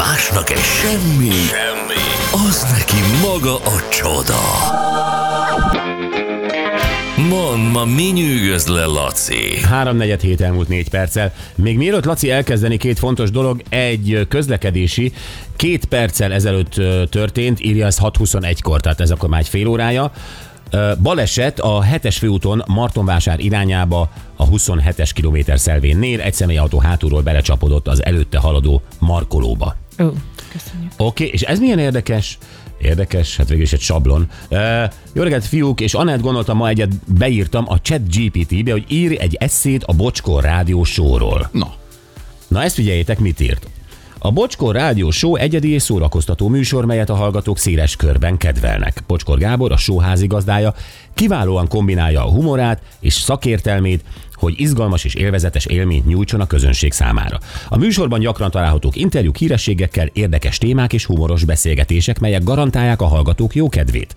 Másnak egy semmi, semmi, az neki maga a csoda. Mond, ma mi nyűgöz le, Laci? 3-4 hét elmúlt 4 perccel. Még mielőtt Laci elkezdeni két fontos dolog, egy közlekedési két perccel ezelőtt történt, írja ez 6.21-kor, tehát ez akkor már egy fél órája. Baleset a 7-es főúton Martonvásár irányába a 27-es kilométer szelvénnél egy személyautó hátulról belecsapodott az előtte haladó markolóba. Ó, köszönjük. Oké, okay, és ez milyen érdekes? Érdekes, hát végül is egy sablon. Uh, jó reggelt, fiúk, és Anett gondoltam, ma egyet beírtam a chat GPT-be, hogy írj egy eszét a Bocskor rádió showról. Na, Na ezt figyeljétek, mit írt. A Bocskor Rádió Show egyedi és szórakoztató műsor, melyet a hallgatók széles körben kedvelnek. Bocskor Gábor, a show házigazdája, kiválóan kombinálja a humorát és szakértelmét, hogy izgalmas és élvezetes élményt nyújtson a közönség számára. A műsorban gyakran találhatók interjúk hírességekkel, érdekes témák és humoros beszélgetések, melyek garantálják a hallgatók jó kedvét.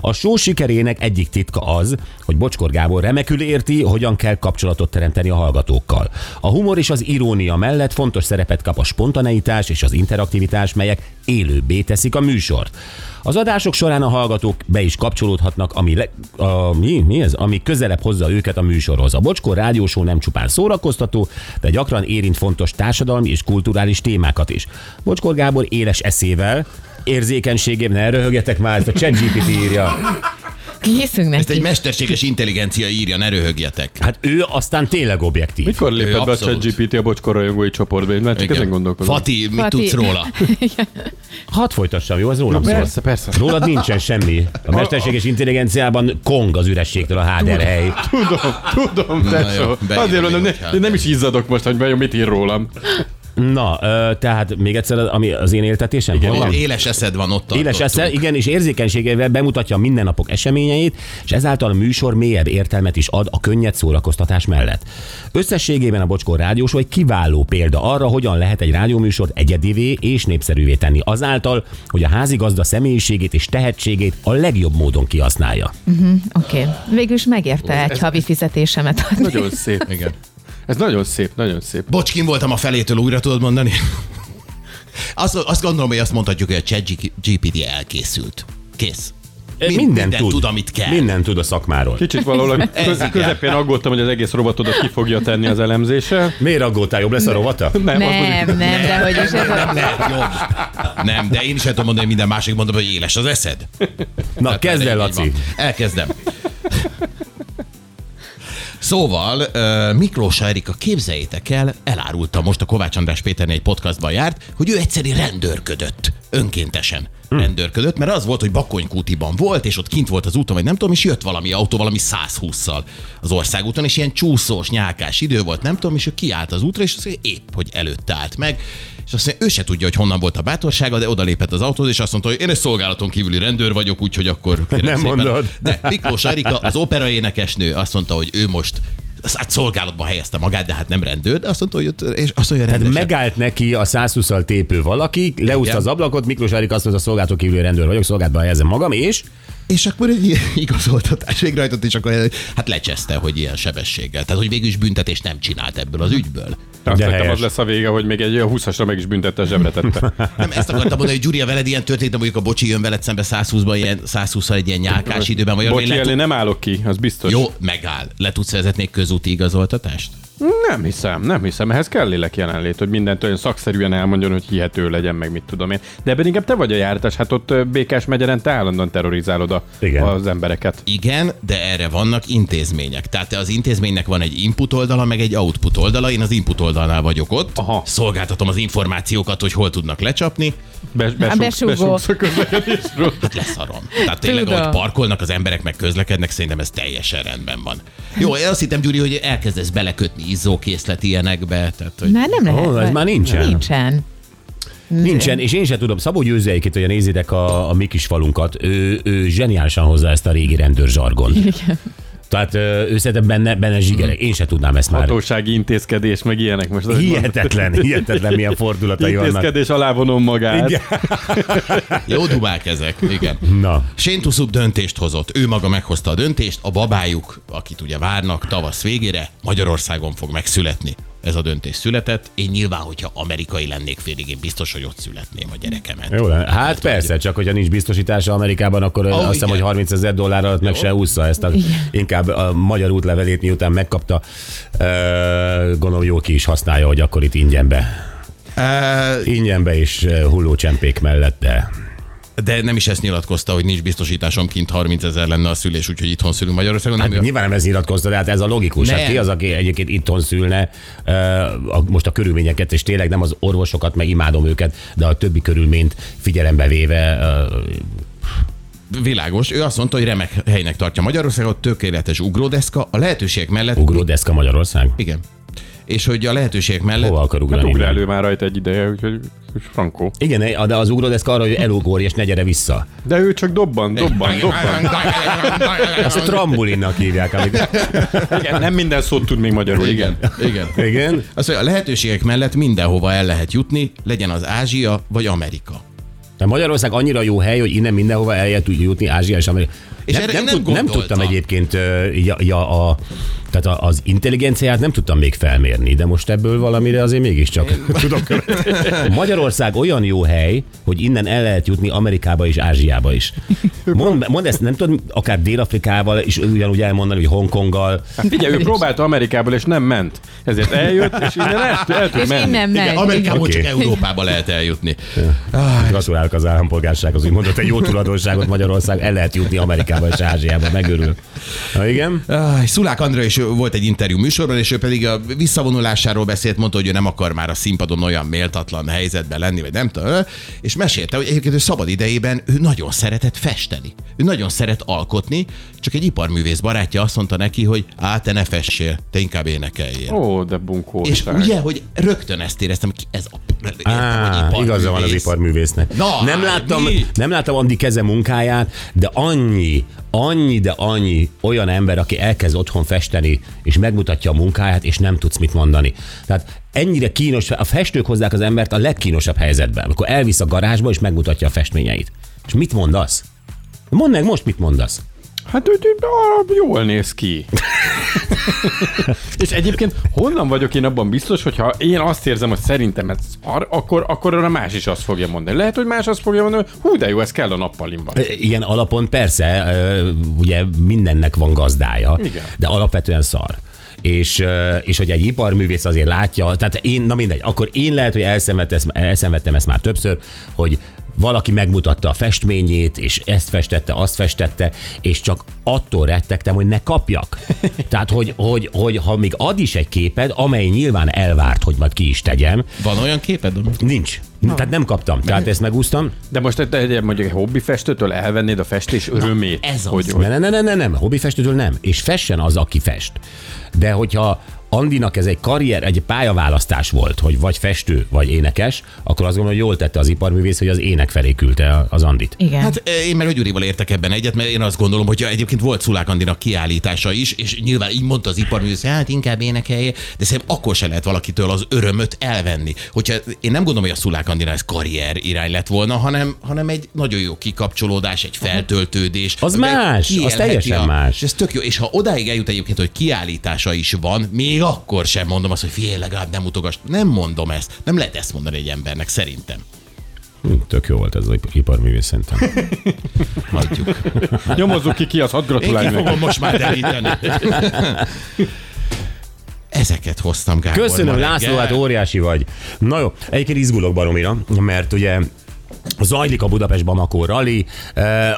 A show sikerének egyik titka az, hogy Bocskor Gábor remekül érti, hogyan kell kapcsolatot teremteni a hallgatókkal. A humor és az irónia mellett fontos szerepet kap a spontaneitás és az interaktivitás, melyek élőbbé teszik a műsort. Az adások során a hallgatók be is kapcsolódhatnak, ami, le, a, mi, mi ez? ami közelebb hozza őket a műsorhoz. A Bocskor rádiósó nem csupán szórakoztató, de gyakran érint fontos társadalmi és kulturális témákat is. Bocskor Gábor éles eszével, érzékenységében, ne röhögjetek már, ezt a ChatGPT írja. Készünk ezt neki. egy mesterséges intelligencia írja, ne röhögjetek. Hát ő aztán tényleg objektív. Mikor lépett be a. ChatGPT a bocskor rajongói csoportba? Én már csak ezen gondolkozom. Fati, mit Fati. tudsz róla? Hadd folytassam, jó? Ez rólam szól. Persze, persze. Rólad nincsen semmi. A mesterséges intelligenciában kong az ürességtől a háderhely. Tudom, tudom, Na tesó. Azért mondom, nem is izzadok most, hogy vajon mit ír rólam. Na, tehát még egyszer, ami az én éltetésem? Hol van? Éles eszed van ott Éles esze, tartottunk. igen, és érzékenységével bemutatja a mindennapok eseményeit, és ezáltal a műsor mélyebb értelmet is ad a könnyed szórakoztatás mellett. Összességében a Bocskor Rádiósó egy kiváló példa arra, hogyan lehet egy rádióműsort egyedivé és népszerűvé tenni, azáltal, hogy a házigazda személyiségét és tehetségét a legjobb módon kihasználja. Oké. Okay. Végül is megérte egy havi fizetésemet adni. Nagyon szép. Igen. Ez nagyon szép, nagyon szép. Bocskin voltam a felétől, újra tudod mondani? Azt, azt gondolom, hogy azt mondhatjuk, hogy a ChatGPT elkészült. Kész. Mind- Minden mindent tud. tud, amit kell. Minden tud a szakmáról. Kicsit valahol köz, közepén aggódtam, hogy az egész robotodat ki fogja tenni az elemzése. Miért aggódtál? Jobb lesz a rovata? Nem, Nem, mondjuk, nem, de hogy is ez a... Nem, jobb. Nem, de én is el tudom mondani, hogy minden másik mondom, hogy éles az eszed. Na, Tehát kezd el, Laci. Elkezdem. Szóval Miklós Erika, képzeljétek el, elárulta most a Kovács András Péternél egy podcastban járt, hogy ő egyszerű rendőrködött. Önkéntesen hm. rendőrködött, mert az volt, hogy Bakonykútiban volt, és ott kint volt az úton, vagy nem tudom, és jött valami autó, valami 120-szal az országúton, és ilyen csúszós, nyálkás idő volt, nem tudom, és ő kiállt az útra, és azt mondja, épp, hogy előtte állt meg, és azt mondja, ő se tudja, hogy honnan volt a bátorsága, de odalépett az autóhoz, és azt mondta, hogy én egy szolgálaton kívüli rendőr vagyok, úgyhogy akkor Nem szépen. mondod. De Miklós Erika, az opera énekesnő azt mondta, hogy ő most hát szolgálatban helyezte magát, de hát nem rendőr, de azt mondta, hogy ott, és azt mondja, Tehát megállt neki a 120 tépő valaki, leúszta az ablakot, Miklós Erik azt mondta, a szolgáltató kívüli rendőr vagyok, szolgálatban helyezem magam, és És akkor egy ilyen igazoltatás végrehajtott, és akkor hát lecseszte, hogy ilyen sebességgel. Tehát, hogy végül is büntetést nem csinált ebből az ügyből. azt De hittem, az lesz a vége, hogy még egy olyan 20-asra meg is büntette, zsebre tette. Nem ezt akartam mondani, hogy Gyuria, veled ilyen történt, de mondjuk a bocsi jön veled szembe 120-ban, ilyen 120 egy ilyen nyálkás időben, vagy Bocsi, le nem állok ki, az biztos. Jó, megáll. Le tudsz vezetni közúti igazoltatást? Nem hiszem, nem hiszem. Ehhez kell lélek jelenlét, hogy mindent olyan szakszerűen elmondjon, hogy hihető legyen, meg mit tudom én. De ebben inkább te vagy a jártas, hát ott Békás megyeren te állandóan terrorizálod a, Igen. az embereket. Igen, de erre vannak intézmények. Tehát az intézménynek van egy input oldala, meg egy output oldala. Én az input oldalnál vagyok ott. Aha. Szolgáltatom az információkat, hogy hol tudnak lecsapni. Be, besugsz, besugó. besugsz a közlekedésről. Hát leszarom. Tehát tényleg, Tudom. ahogy parkolnak az emberek, meg közlekednek, szerintem ez teljesen rendben van. Jó, én azt hittem, Gyuri, hogy elkezdesz belekötni izzókészlet ilyenekbe. Tehát, hogy... Már nem lehet. Ó, ez már nincsen. Nincsen. Nincsen, és én sem tudom. Szabó Győző egyébként, hogy nézitek a, a mi kis falunkat, ő, ő zseniálisan hozza ezt a régi rendőr zsargon. Tehát ő szerintem benne, benne zsigerek. Én sem tudnám ezt már. Hatósági intézkedés, meg ilyenek most. az- Hihetetlen, hihetetlen milyen fordulatai vannak. Intézkedés alá vonom magát. Igen. Jó dumák ezek, igen. Na, Séntuszuk döntést hozott. Ő maga meghozta a döntést, a babájuk, akit ugye várnak tavasz végére, Magyarországon fog megszületni. Ez a döntés született. Én nyilván, hogyha amerikai lennék félig, én biztos, hogy ott születném a gyerekemet. Jó, lenne. hát persze, csak hogyha nincs biztosítása Amerikában, akkor oh, azt hiszem, hogy 30 ezer dollár alatt meg se ússza ezt. A, inkább a magyar útlevelét, miután megkapta, uh, gondolom jó ki is használja, hogy akkor itt ingyenbe. Uh, Ingyenbe és ö, hullócsempék mellett, de de nem is ezt nyilatkozta, hogy nincs biztosításom kint 30 ezer lenne a szülés, úgyhogy itthon szülünk Magyarországon. Hát Nem, nyilván nem ez nyilatkozta, de hát ez a logikus. Hát Nem. ki az, aki egyébként itthon szülne, most a körülményeket, és tényleg nem az orvosokat, meg imádom őket, de a többi körülményt figyelembe véve Világos, ő azt mondta, hogy remek helynek tartja Magyarországot, tökéletes ugródeszka, a lehetőségek mellett... ugródeszka Magyarország. Igen. És hogy a lehetőségek mellett... Hova akar Hát ugrani? ugrál innen? elő már rajta egy ideje, úgyhogy frankó. Igen, de az ugródeszka arra, hogy elugorj és ne gyere vissza. De ő csak dobban, dobban, dobban. Azt trambulinnak hívják, amit... Igen, nem minden szót tud még magyarul. Igen, igen. Igen? Azt mondja, a lehetőségek mellett mindenhova el lehet jutni, legyen az Ázsia vagy Amerika. De Magyarország annyira jó hely, hogy innen mindenhova el lehet jutni Ázsia és Amerika. És erre én nem tud, nem tudtam egyébként ö, ja, ja, a, tehát az intelligenciát nem tudtam még felmérni, de most ebből valamire azért mégiscsak tudok követni. Magyarország olyan jó hely, hogy innen el lehet jutni Amerikába és Ázsiába is. Mondd, mondd ezt, nem tudod, akár Dél-Afrikával is ugyanúgy elmondani, hogy Hongkonggal. Hát figyelj, ő próbálta Amerikából, és nem ment. Ezért eljött, és innen el, el tud És menni. innen Igen, megy. Amerikából Oké. csak Európába lehet eljutni. Gratulálok az állampolgársághoz, hogy mondott egy jó tulajdonságot Magyarország, el lehet jutni Amerikába és Ázsiába, megörül. Na igen? Ah, Szulák Andrea is volt egy interjú műsorban, és ő pedig a visszavonulásáról beszélt, mondta, hogy ő nem akar már a színpadon olyan méltatlan helyzetben lenni, vagy nem tudom, és mesélte, hogy egyébként ő szabad idejében ő nagyon szeretett festeni. Ő nagyon szeret alkotni, csak egy iparművész barátja azt mondta neki, hogy á, te ne fessél, te inkább énekeljél. Ó, de bunkó. És ugye, hogy rögtön ezt éreztem, hogy ki ez a... Értem, igaza van az iparművész. iparművésznek. Na, nem, láttam, mi? nem láttam Andi keze munkáját, de annyi, annyi, de annyi olyan ember, aki elkezd otthon festeni, és megmutatja a munkáját, és nem tudsz mit mondani. Tehát ennyire kínos, a festők hozzák az embert a legkínosabb helyzetben, amikor elvisz a garázsba, és megmutatja a festményeit. És mit mondasz? Mondd meg most, mit mondasz. Hát ő ah, jól néz ki. És egyébként honnan vagyok én abban biztos, hogyha én azt érzem, hogy szerintem ez szar, akkor, akkor arra más is azt fogja mondani. Lehet, hogy más azt fogja mondani, hogy hú, de jó, ez kell a nappalimban. Ilyen alapon persze, ugye mindennek van gazdája, Igen. de alapvetően szar. És, és hogy egy iparművész azért látja, tehát én, na mindegy, akkor én lehet, hogy elszenvedtem, elszenvedtem ezt már többször, hogy valaki megmutatta a festményét, és ezt festette, azt festette, és csak attól rettegtem, hogy ne kapjak. Tehát, hogy, hogy, hogy ha még ad is egy képed, amely nyilván elvárt, hogy majd ki is tegyem, Van olyan képed? Nincs. Tehát nem kaptam. Tehát ezt megúsztam. De most egy, mondjuk egy hobbi festőtől elvennéd a festés örömét. ez az. hogy, hogy ne, ne, ne, ne, nem, hobbifestőtől nem. És fessen az, aki fest. De hogyha Andinak ez egy karrier, egy pályaválasztás volt, hogy vagy festő, vagy énekes, akkor azt gondolom, hogy jól tette az iparművész, hogy az ének felé küldte az Andit. Igen. Hát eh, én meg a Gyurival értek ebben egyet, mert én azt gondolom, hogy egyébként volt Szulák Andinak kiállítása is, és nyilván így mondta az iparművész, hát inkább énekelje, de szerintem akkor se lehet valakitől az örömöt elvenni. Hogyha én nem gondolom, hogy a Szulák Andinál ez karrier irány lett volna, hanem, hanem egy nagyon jó kikapcsolódás, egy feltöltődés. Az más, az teljesen más. És ez tök jó. És ha odáig eljut egyébként, hogy kiállítása is van, még akkor sem mondom azt, hogy figyelj, legalább nem mutogass. Nem mondom ezt. Nem lehet ezt mondani egy embernek, szerintem. Hm, Tök jó volt ez az iparművész szerintem. Hagyjuk. nyomozzuk ki ki az, hadd Én gratulálj ki neki. fogom most már deríteni. Ezeket hoztam, Gábor. Köszönöm, László, hát óriási vagy. Na jó, egyébként izgulok baromira, mert ugye zajlik a Budapest Bamako rally, Eh,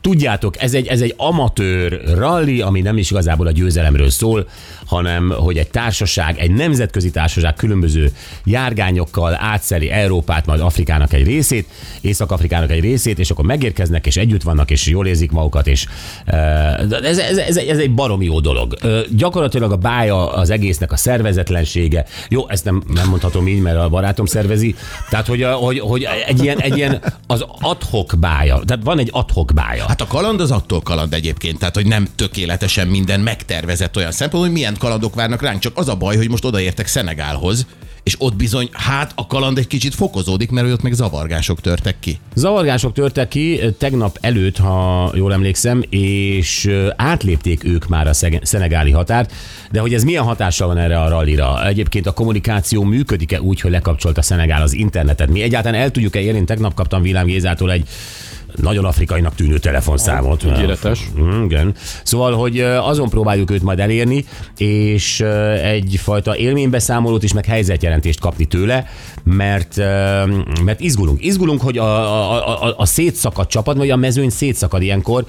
Tudjátok, ez egy, ez egy amatőr rally, ami nem is igazából a győzelemről szól, hanem hogy egy társaság, egy nemzetközi társaság különböző járgányokkal átszeli Európát, majd Afrikának egy részét, Észak-Afrikának egy részét, és akkor megérkeznek, és együtt vannak, és jól érzik magukat, és eh, ez, ez, ez, ez egy baromi jó dolog. Gyakorlatilag a bája az egésznek a szervezetlensége. Jó, ezt nem, nem mondhatom így, mert a barátom szervezi. Tehát, hogy, hogy, hogy egy, ilyen, egy ilyen az adhok bája. Tehát van egy adhok bája. Hát a kaland az attól kaland egyébként, tehát hogy nem tökéletesen minden megtervezett olyan szempontból, hogy milyen kalandok várnak ránk. Csak az a baj, hogy most odaértek Szenegálhoz, és ott bizony, hát a kaland egy kicsit fokozódik, mert ott meg zavargások törtek ki. Zavargások törtek ki tegnap előtt, ha jól emlékszem, és átlépték ők már a szenegáli határt, de hogy ez milyen hatással van erre a rallira? Egyébként a kommunikáció működik-e úgy, hogy lekapcsolta Szenegál az internetet? Mi egyáltalán el tudjuk-e érni? Tegnap kaptam Vilám Gézától egy nagyon afrikainak tűnő telefonszámot. Ígéretes. Mm, Igen. Szóval, hogy azon próbáljuk őt majd elérni, és egyfajta élménybeszámolót is, meg helyzetjelentést kapni tőle, mert, mert izgulunk. Izgulunk, hogy a, a, a, a szétszakadt csapat, vagy a mezőny szétszakad ilyenkor,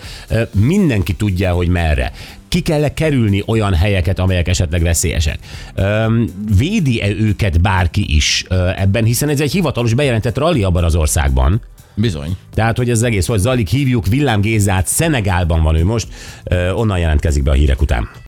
mindenki tudja, hogy merre ki kell -e kerülni olyan helyeket, amelyek esetleg veszélyesek. Védi-e őket bárki is ebben, hiszen ez egy hivatalos bejelentett rally abban az országban. Bizony. Tehát, hogy ez egész, hogy zajlik, hívjuk Villám Gézát, Szenegálban van ő most, onnan jelentkezik be a hírek után.